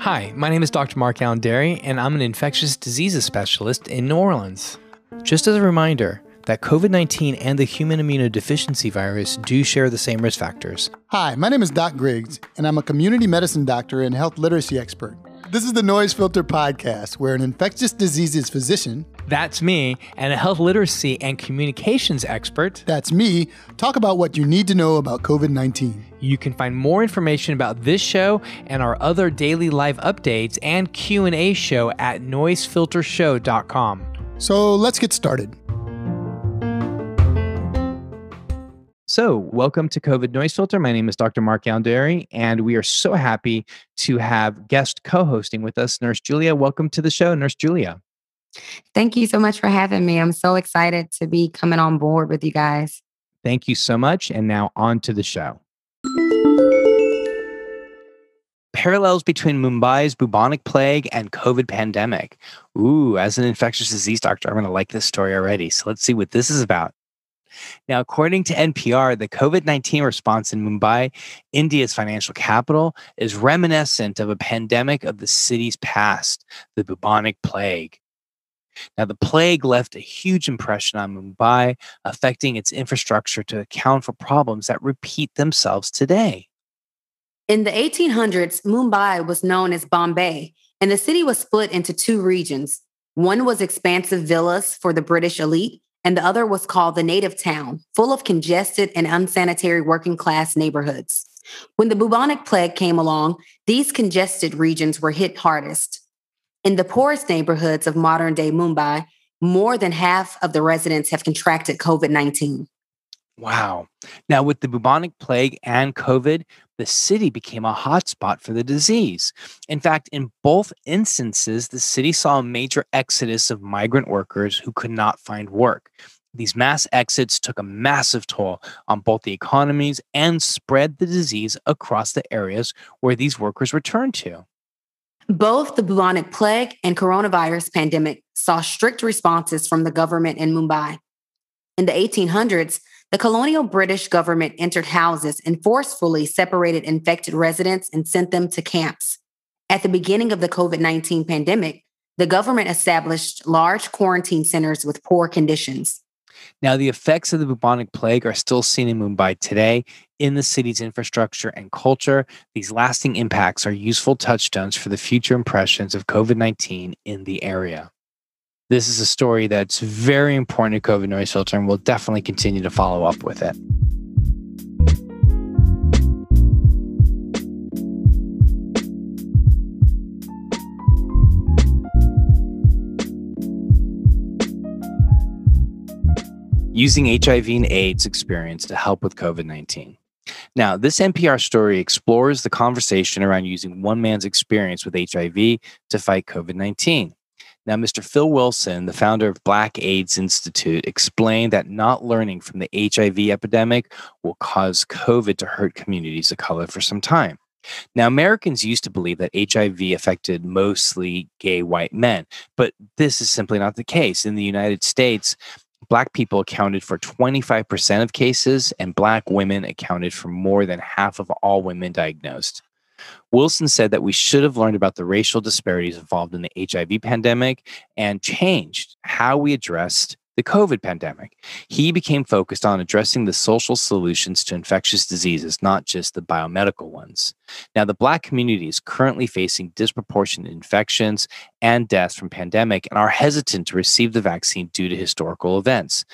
Hi, my name is Dr. Mark Allen Dery, and I'm an infectious diseases specialist in New Orleans. Just as a reminder, that COVID 19 and the human immunodeficiency virus do share the same risk factors. Hi, my name is Doc Griggs, and I'm a community medicine doctor and health literacy expert. This is the Noise Filter Podcast, where an infectious diseases physician, that's me, and a health literacy and communications expert, that's me, talk about what you need to know about COVID 19. You can find more information about this show and our other daily live updates and Q&A show at noisefiltershow.com. So, let's get started. So, welcome to COVID Noise Filter. My name is Dr. Mark Younderi, and we are so happy to have guest co hosting with us, Nurse Julia. Welcome to the show, Nurse Julia. Thank you so much for having me. I'm so excited to be coming on board with you guys. Thank you so much. And now on to the show. Parallels between Mumbai's bubonic plague and COVID pandemic. Ooh, as an infectious disease doctor, I'm going to like this story already. So let's see what this is about. Now, according to NPR, the COVID 19 response in Mumbai, India's financial capital, is reminiscent of a pandemic of the city's past, the bubonic plague. Now, the plague left a huge impression on Mumbai, affecting its infrastructure to account for problems that repeat themselves today. In the 1800s, Mumbai was known as Bombay, and the city was split into two regions. One was expansive villas for the British elite, and the other was called the Native Town, full of congested and unsanitary working class neighborhoods. When the bubonic plague came along, these congested regions were hit hardest. In the poorest neighborhoods of modern day Mumbai, more than half of the residents have contracted COVID 19. Wow. Now, with the bubonic plague and COVID, the city became a hotspot for the disease. In fact, in both instances, the city saw a major exodus of migrant workers who could not find work. These mass exits took a massive toll on both the economies and spread the disease across the areas where these workers returned to. Both the bubonic plague and coronavirus pandemic saw strict responses from the government in Mumbai. In the 1800s, the colonial British government entered houses and forcefully separated infected residents and sent them to camps. At the beginning of the COVID 19 pandemic, the government established large quarantine centers with poor conditions. Now, the effects of the bubonic plague are still seen in Mumbai today in the city's infrastructure and culture. These lasting impacts are useful touchstones for the future impressions of COVID 19 in the area. This is a story that's very important to COVID noise filter, and we'll definitely continue to follow up with it. Using HIV and AIDS experience to help with COVID 19. Now, this NPR story explores the conversation around using one man's experience with HIV to fight COVID 19. Now, Mr. Phil Wilson, the founder of Black AIDS Institute, explained that not learning from the HIV epidemic will cause COVID to hurt communities of color for some time. Now, Americans used to believe that HIV affected mostly gay white men, but this is simply not the case. In the United States, Black people accounted for 25% of cases, and Black women accounted for more than half of all women diagnosed. Wilson said that we should have learned about the racial disparities involved in the HIV pandemic and changed how we addressed the COVID pandemic. He became focused on addressing the social solutions to infectious diseases, not just the biomedical ones. Now, the Black community is currently facing disproportionate infections and deaths from pandemic and are hesitant to receive the vaccine due to historical events.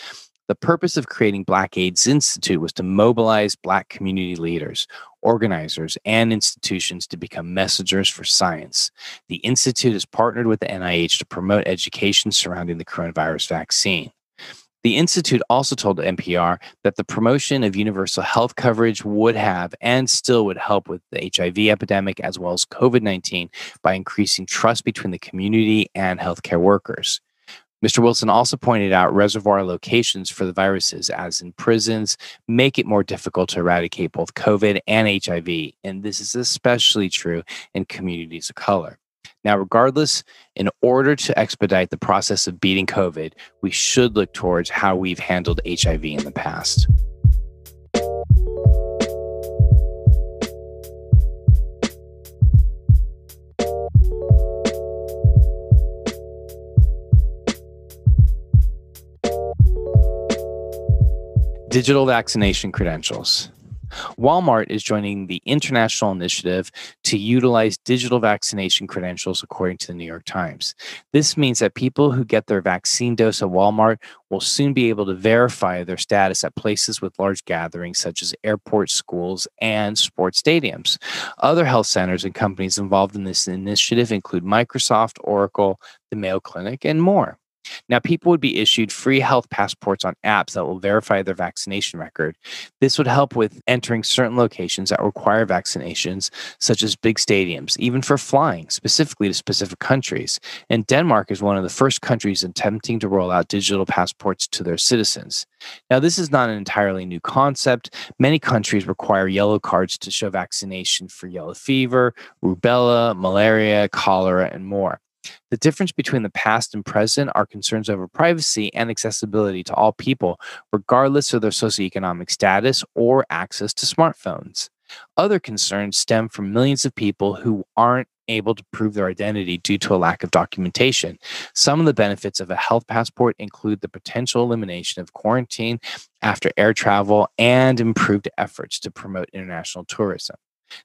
The purpose of creating Black AIDS Institute was to mobilize Black community leaders, organizers, and institutions to become messengers for science. The Institute has partnered with the NIH to promote education surrounding the coronavirus vaccine. The Institute also told NPR that the promotion of universal health coverage would have and still would help with the HIV epidemic as well as COVID 19 by increasing trust between the community and healthcare workers. Mr. Wilson also pointed out reservoir locations for the viruses, as in prisons, make it more difficult to eradicate both COVID and HIV. And this is especially true in communities of color. Now, regardless, in order to expedite the process of beating COVID, we should look towards how we've handled HIV in the past. Digital vaccination credentials. Walmart is joining the international initiative to utilize digital vaccination credentials, according to the New York Times. This means that people who get their vaccine dose at Walmart will soon be able to verify their status at places with large gatherings, such as airports, schools, and sports stadiums. Other health centers and companies involved in this initiative include Microsoft, Oracle, the Mayo Clinic, and more. Now, people would be issued free health passports on apps that will verify their vaccination record. This would help with entering certain locations that require vaccinations, such as big stadiums, even for flying, specifically to specific countries. And Denmark is one of the first countries attempting to roll out digital passports to their citizens. Now, this is not an entirely new concept. Many countries require yellow cards to show vaccination for yellow fever, rubella, malaria, cholera, and more. The difference between the past and present are concerns over privacy and accessibility to all people, regardless of their socioeconomic status or access to smartphones. Other concerns stem from millions of people who aren't able to prove their identity due to a lack of documentation. Some of the benefits of a health passport include the potential elimination of quarantine after air travel and improved efforts to promote international tourism.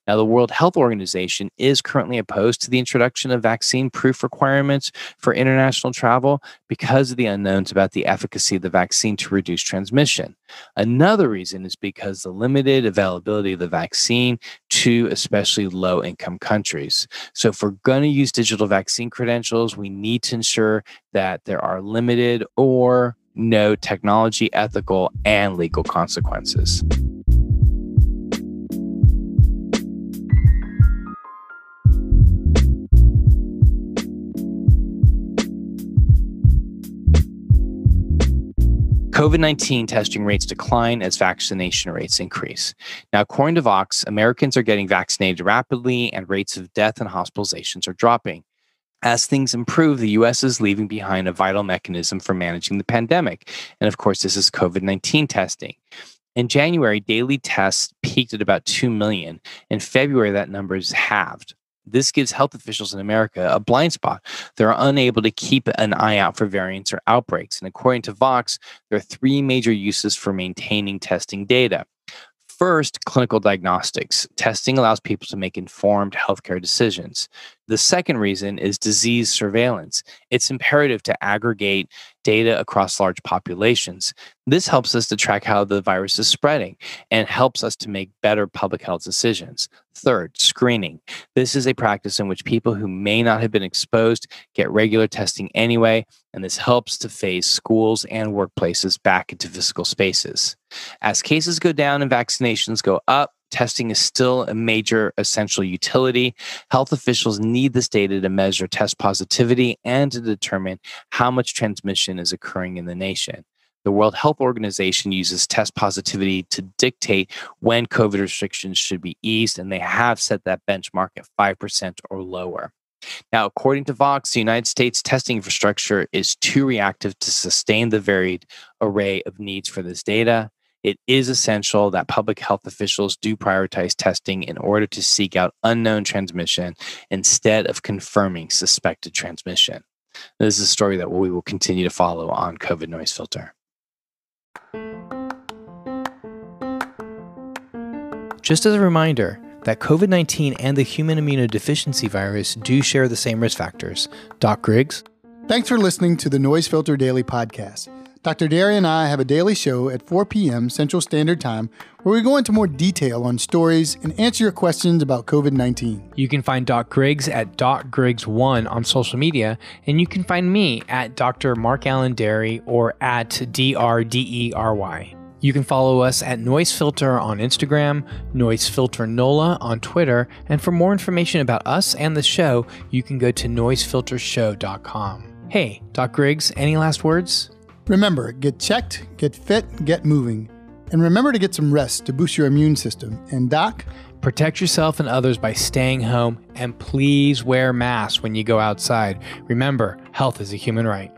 Now, the World Health Organization is currently opposed to the introduction of vaccine proof requirements for international travel because of the unknowns about the efficacy of the vaccine to reduce transmission. Another reason is because the limited availability of the vaccine to especially low income countries. So, if we're going to use digital vaccine credentials, we need to ensure that there are limited or no technology, ethical, and legal consequences. COVID 19 testing rates decline as vaccination rates increase. Now, according to Vox, Americans are getting vaccinated rapidly and rates of death and hospitalizations are dropping. As things improve, the US is leaving behind a vital mechanism for managing the pandemic. And of course, this is COVID 19 testing. In January, daily tests peaked at about 2 million. In February, that number is halved. This gives health officials in America a blind spot. They're unable to keep an eye out for variants or outbreaks. And according to Vox, there are three major uses for maintaining testing data. First, clinical diagnostics. Testing allows people to make informed healthcare decisions. The second reason is disease surveillance. It's imperative to aggregate data across large populations. This helps us to track how the virus is spreading and helps us to make better public health decisions. Third, screening. This is a practice in which people who may not have been exposed get regular testing anyway, and this helps to phase schools and workplaces back into physical spaces. As cases go down and vaccinations go up, testing is still a major essential utility. Health officials need this data to measure test positivity and to determine how much transmission is occurring in the nation. The World Health Organization uses test positivity to dictate when COVID restrictions should be eased, and they have set that benchmark at 5% or lower. Now, according to Vox, the United States testing infrastructure is too reactive to sustain the varied array of needs for this data it is essential that public health officials do prioritize testing in order to seek out unknown transmission instead of confirming suspected transmission. This is a story that we will continue to follow on COVID Noise Filter. Just as a reminder that COVID 19 and the human immunodeficiency virus do share the same risk factors. Doc Griggs. Thanks for listening to the Noise Filter Daily Podcast. Dr. Dery and I have a daily show at 4 p.m. Central Standard Time where we go into more detail on stories and answer your questions about COVID 19. You can find Doc Griggs at Doc Griggs1 on social media, and you can find me at Dr. Mark Allen Dery or at DRDERY. You can follow us at Noise Filter on Instagram, Noise Filter NOLA on Twitter, and for more information about us and the show, you can go to noisefiltershow.com. Hey, Doc Griggs, any last words? Remember, get checked, get fit, get moving. And remember to get some rest to boost your immune system. And, Doc? Protect yourself and others by staying home and please wear masks when you go outside. Remember, health is a human right.